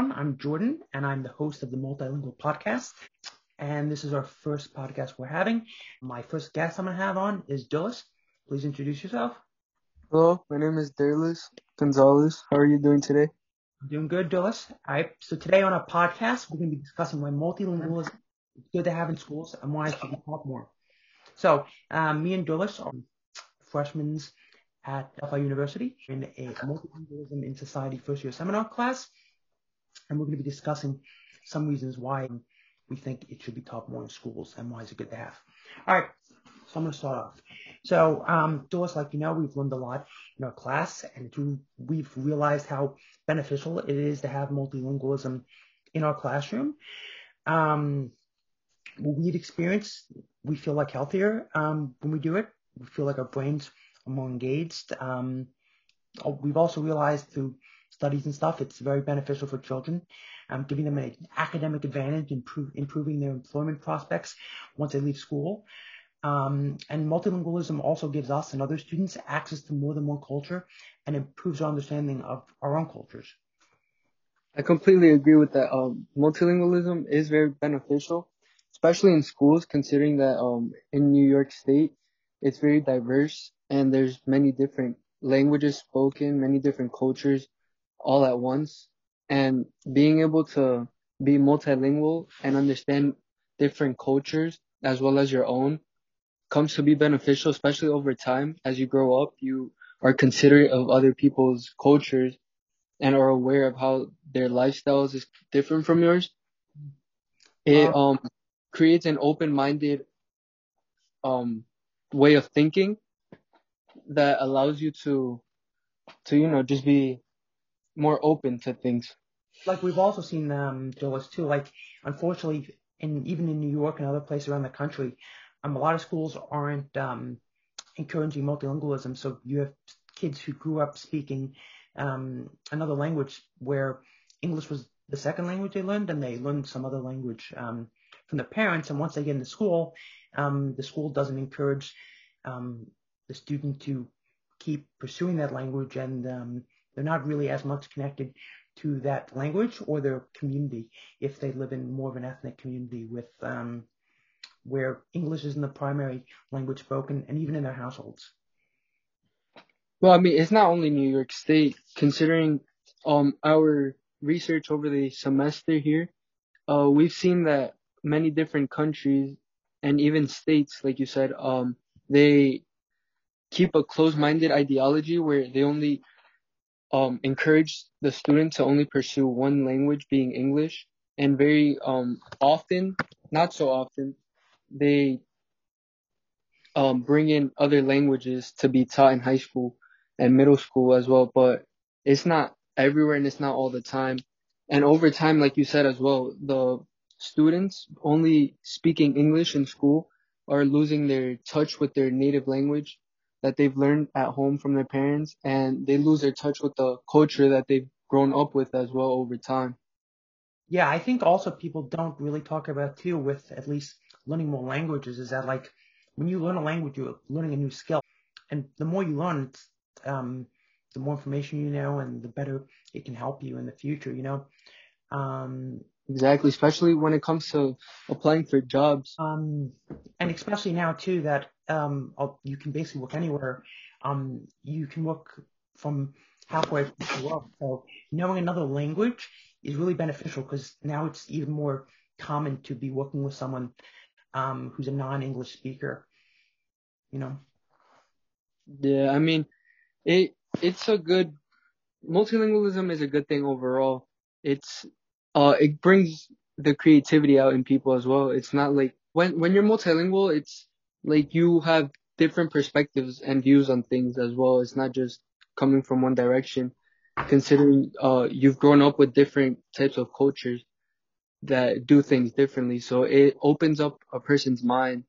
everyone. I'm Jordan, and I'm the host of the Multilingual Podcast. And this is our first podcast we're having. My first guest I'm going to have on is Dillis. Please introduce yourself. Hello, my name is Dillis Gonzalez. How are you doing today? I'm doing good, Dillis. All right. So today on our podcast, we're going to be discussing why multilingualism is good to have in schools and why it should be taught more. So, um, me and Dillis are freshmen at Adelphi University in a multilingualism in society first year seminar class. And we're going to be discussing some reasons why we think it should be taught more in schools and why is it good to have. All right. So I'm going to start off. So, um, Doris, like you know, we've learned a lot in our class and we've realized how beneficial it is to have multilingualism in our classroom. Um, we'd experience, we feel like healthier um, when we do it. We feel like our brains are more engaged. Um, we've also realized through studies and stuff, it's very beneficial for children, um, giving them an academic advantage, improve, improving their employment prospects once they leave school. Um, and multilingualism also gives us and other students access to more than one culture and improves our understanding of our own cultures. I completely agree with that. Um, multilingualism is very beneficial, especially in schools, considering that um, in New York State, it's very diverse and there's many different languages spoken, many different cultures all at once. And being able to be multilingual and understand different cultures as well as your own comes to be beneficial, especially over time. As you grow up, you are considerate of other people's cultures and are aware of how their lifestyles is different from yours. It uh-huh. um creates an open-minded um way of thinking that allows you to to you know just be more open to things. Like we've also seen um Joe's too. Like unfortunately in even in New York and other places around the country um a lot of schools aren't um encouraging multilingualism. So you have kids who grew up speaking um another language where English was the second language they learned and they learned some other language um from their parents. And once they get into school um the school doesn't encourage um the student to keep pursuing that language and um, they're not really as much connected to that language or their community if they live in more of an ethnic community with um, where English isn't the primary language spoken and even in their households. Well, I mean, it's not only New York State. Considering um, our research over the semester here, uh, we've seen that many different countries and even states, like you said, um, they keep a closed-minded ideology where they only um, encourage the student to only pursue one language, being English, and very um, often, not so often, they um, bring in other languages to be taught in high school and middle school as well. But it's not everywhere and it's not all the time. And over time, like you said as well, the students only speaking English in school are losing their touch with their native language that they've learned at home from their parents and they lose their touch with the culture that they've grown up with as well over time. Yeah, I think also people don't really talk about too with at least learning more languages is that like when you learn a language, you're learning a new skill. And the more you learn, um, the more information you know and the better it can help you in the future, you know. Um, exactly, especially when it comes to applying for jobs. Um, and especially now too that um, you can basically work anywhere. Um, you can work from halfway across the world. So knowing another language is really beneficial because now it's even more common to be working with someone um, who's a non-English speaker. You know. Yeah, I mean, it it's a good multilingualism is a good thing overall. It's uh it brings the creativity out in people as well. It's not like when when you're multilingual, it's like you have different perspectives and views on things as well. It's not just coming from one direction. Considering uh you've grown up with different types of cultures that do things differently, so it opens up a person's mind.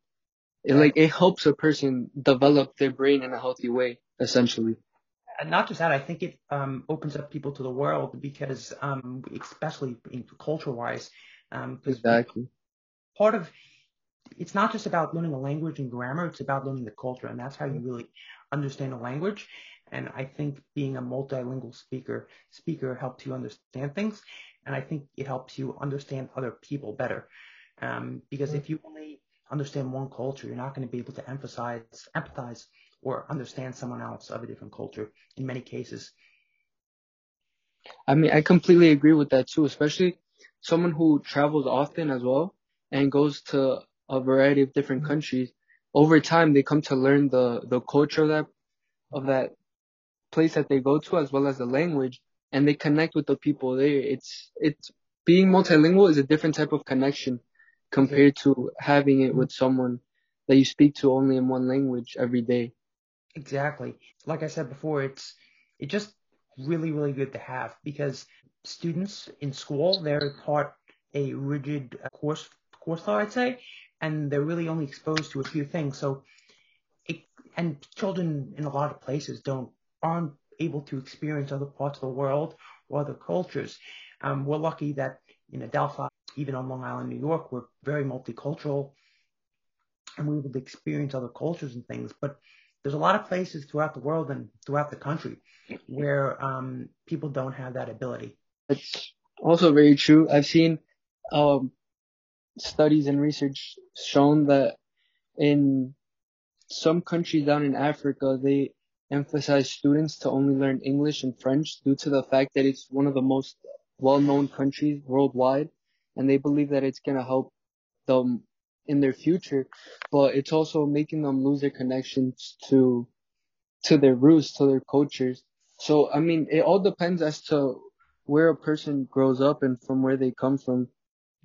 It like it helps a person develop their brain in a healthy way, essentially. And not just that, I think it um, opens up people to the world because, um, especially culture wise, um, exactly. Part of it's not just about learning a language and grammar, it's about learning the culture, and that's how you really understand a language. And I think being a multilingual speaker speaker helps you understand things. and I think it helps you understand other people better. Um, because if you only understand one culture, you're not going to be able to emphasize, empathize, or understand someone else of a different culture in many cases. I mean, I completely agree with that too, especially someone who travels often as well and goes to a variety of different mm-hmm. countries. Over time, they come to learn the, the culture of that, of that place that they go to as well as the language and they connect with the people there. It's, it's being multilingual is a different type of connection compared to having it with someone that you speak to only in one language every day. Exactly. Like I said before, it's, it's just really, really good to have because students in school, they're taught a rigid uh, course, course law, I'd say, and they're really only exposed to a few things. So it, and children in a lot of places don't, aren't able to experience other parts of the world or other cultures. Um, we're lucky that in Adelphi, even on Long Island, New York, we're very multicultural and we're able to experience other cultures and things. But there's a lot of places throughout the world and throughout the country where um, people don't have that ability. It's also very true. I've seen um, studies and research shown that in some countries down in Africa, they emphasize students to only learn English and French due to the fact that it's one of the most well-known countries worldwide, and they believe that it's gonna help them in their future, but it's also making them lose their connections to to their roots, to their cultures. So I mean, it all depends as to where a person grows up and from where they come from.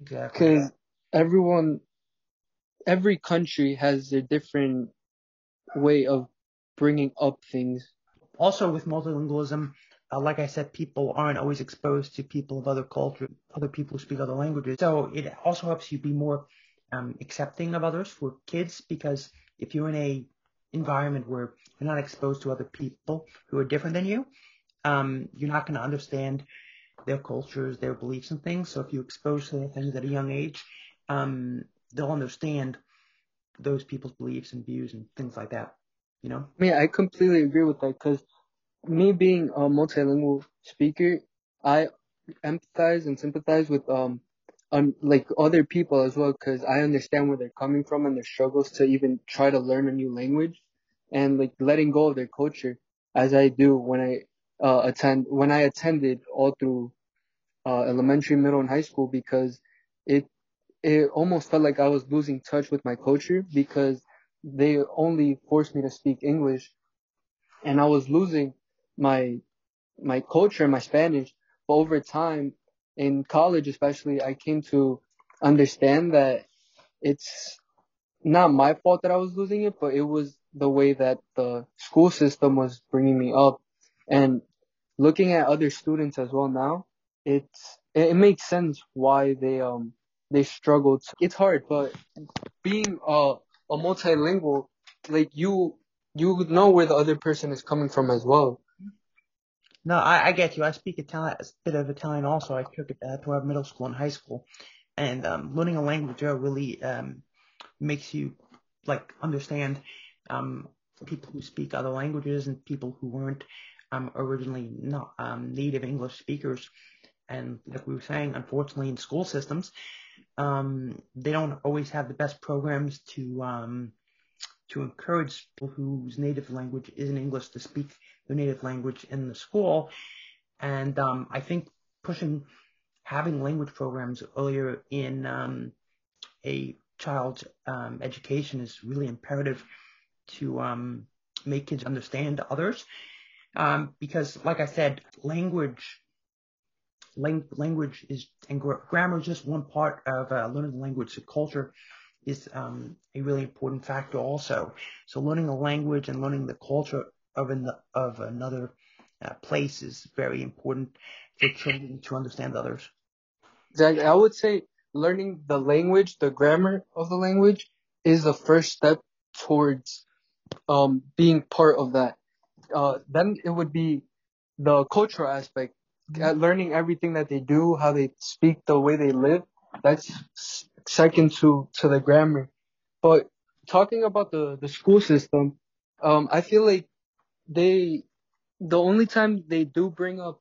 Exactly. Because everyone, every country has their different way of bringing up things. Also, with multilingualism, uh, like I said, people aren't always exposed to people of other cultures, other people who speak other languages. So it also helps you be more um, accepting of others for kids because if you're in a environment where you're not exposed to other people who are different than you, um, you're not going to understand their cultures, their beliefs and things. So if you expose to things at a young age, um, they'll understand those people's beliefs and views and things like that. You know? Yeah, I completely agree with that because me being a multilingual speaker, I empathize and sympathize with um um, like other people as well because I understand where they're coming from and their struggles to even try to learn a new language and like letting go of their culture as I do when I uh, attend when I attended all through uh, elementary, middle, and high school because it it almost felt like I was losing touch with my culture because they only forced me to speak English and I was losing my my culture, and my Spanish. But over time, in college especially, I came to understand that it's not my fault that I was losing it, but it was the way that the school system was bringing me up. And looking at other students as well now, it's, it, makes sense why they, um, they struggled. It's hard, but being a, a multilingual, like you, you know where the other person is coming from as well. No, I, I get you. I speak Italian, a bit of Italian also. I took it uh, throughout middle school and high school, and um, learning a language there really um, makes you like understand um, people who speak other languages and people who weren't um, originally not um, native English speakers. And like we were saying, unfortunately, in school systems, um, they don't always have the best programs to um, to encourage people whose native language isn't English to speak their native language in the school. And um, I think pushing having language programs earlier in um, a child's um, education is really imperative to um, make kids understand others. Um, because, like I said, language lang- language is and gra- grammar is just one part of uh, learning the language. So culture is um, a really important factor also. So learning a language and learning the culture of an, of another uh, place is very important for children to understand others. Exactly. I would say learning the language, the grammar of the language is the first step towards um, being part of that. Uh, then it would be the cultural aspect. Learning everything that they do, how they speak, the way they live. That's second to, to the grammar. But talking about the, the school system, um, I feel like they, the only time they do bring up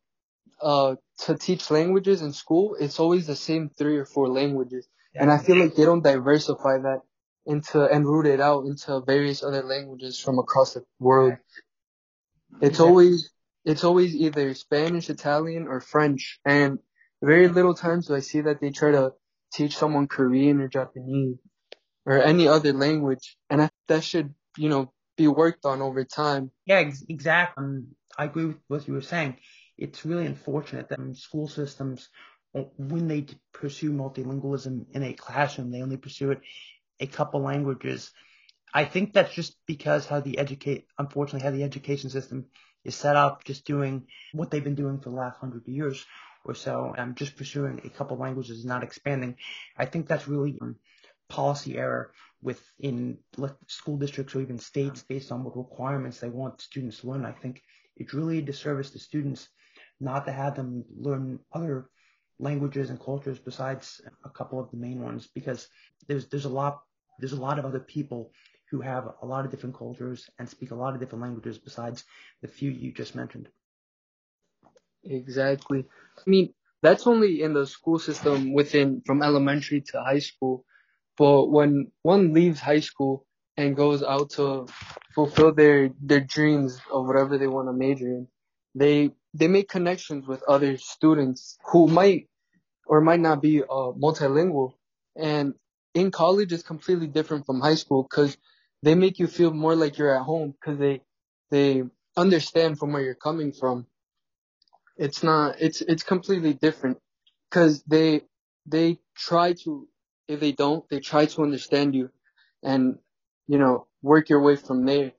uh, to teach languages in school, it's always the same three or four languages. And I feel like they don't diversify that into and root it out into various other languages from across the world. It's always it's always either Spanish, Italian, or French, and very little times do I see that they try to teach someone Korean or Japanese or any other language, and I, that should you know be worked on over time. Yeah, ex- exactly. Um, I agree with what you were saying. It's really unfortunate that in school systems, when they pursue multilingualism in a classroom, they only pursue it a couple languages. I think that's just because how the educate, unfortunately, how the education system is set up, just doing what they've been doing for the last hundred years or so, um, just pursuing a couple languages, and not expanding. I think that's really um, policy error within school districts or even states based on what requirements they want students to learn. I think it's really a disservice to students not to have them learn other languages and cultures besides a couple of the main ones because there's there's a lot there's a lot of other people who have a lot of different cultures and speak a lot of different languages besides the few you just mentioned. Exactly. I mean, that's only in the school system within from elementary to high school. But when one leaves high school and goes out to fulfill their their dreams of whatever they want to major in, they they make connections with other students who might or might not be uh, multilingual. And in college, it's completely different from high school because they make you feel more like you're at home because they they understand from where you're coming from. It's not. It's it's completely different because they they try to. If they don't, they try to understand you, and you know work your way from there.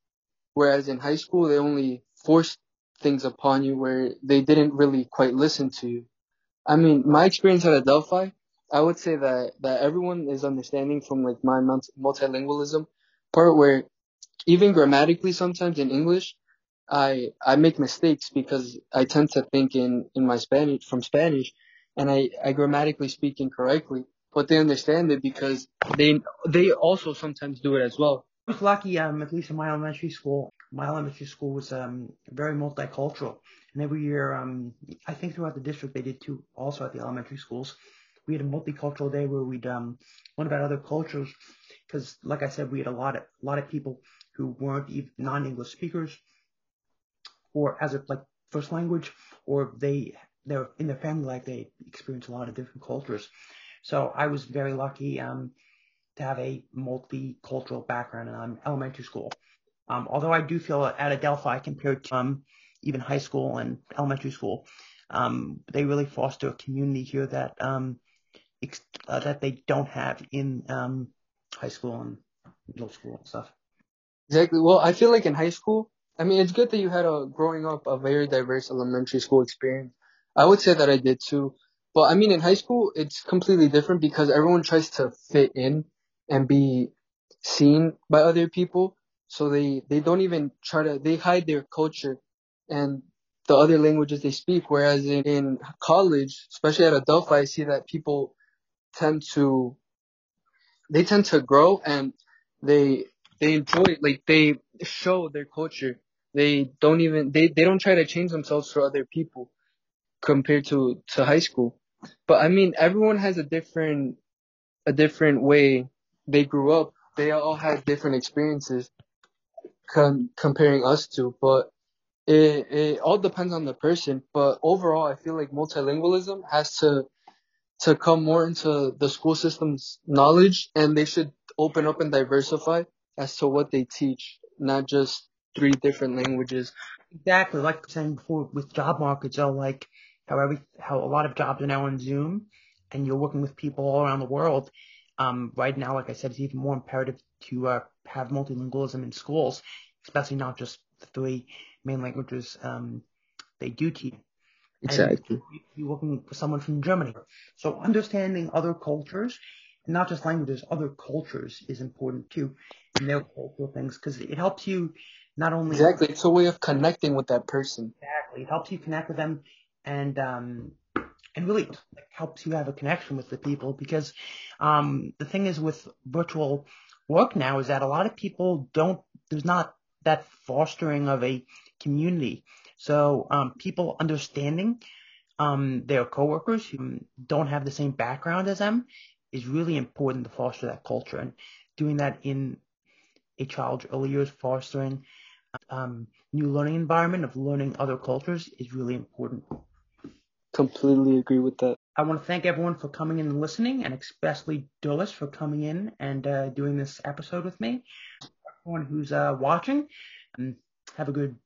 Whereas in high school, they only force things upon you where they didn't really quite listen to you. I mean, my experience at Adelphi, I would say that, that everyone is understanding from like my multilingualism part where even grammatically sometimes in English, I, I make mistakes because I tend to think in, in my Spanish, from Spanish, and I, I grammatically speak incorrectly, but they understand it because they, they also sometimes do it as well. I was lucky, um, at least in my elementary school, my elementary school was um, very multicultural. And every year, um, I think throughout the district, they did too, also at the elementary schools. We had a multicultural day where we'd um, learn about other cultures. Because, like I said, we had a lot of a lot of people who weren't non-English speakers, or as a like first language, or they they're in their family life they experience a lot of different cultures. So I was very lucky um, to have a multicultural background in um, elementary school. Um, although I do feel at Adelphi compared to um, even high school and elementary school, um, they really foster a community here that um, uh, that they don't have in um, high school and middle school and stuff. Exactly. Well, I feel like in high school, I mean, it's good that you had a growing up a very diverse elementary school experience. I would say that I did too. But I mean, in high school, it's completely different because everyone tries to fit in and be seen by other people. So they, they don't even try to, they hide their culture and the other languages they speak. Whereas in, in college, especially at Adelphi, I see that people tend to, they tend to grow and they, they enjoy, like they show their culture. They don't even, they, they don't try to change themselves for other people compared to, to high school. But I mean, everyone has a different, a different way they grew up. They all had different experiences com- comparing us to, but it, it all depends on the person. But overall, I feel like multilingualism has to to come more into the school system's knowledge, and they should open up and diversify as to what they teach, not just three different languages. Exactly, like I was saying before, with job markets, are like how every how a lot of jobs are now on Zoom, and you're working with people all around the world. Um, right now, like I said, it's even more imperative to uh, have multilingualism in schools, especially not just the three main languages um, they do teach. Exactly. you're working with someone from Germany. So understanding other cultures, and not just languages, other cultures is important too, and their cultural things, because it helps you not only exactly. It's a way of connecting with that person. Exactly. It helps you connect with them, and um, and really helps you have a connection with the people because um, the thing is with virtual work now is that a lot of people don't there's not that fostering of a community so um, people understanding um, their coworkers who don't have the same background as them is really important to foster that culture and doing that in a child's early years, fostering um, new learning environment of learning other cultures is really important. Completely agree with that. I want to thank everyone for coming in and listening, and especially Dulles for coming in and uh, doing this episode with me. Everyone who's uh, watching, um, have a good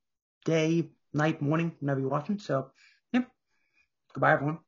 day, night, morning, whenever you're watching. So, yeah, goodbye, everyone.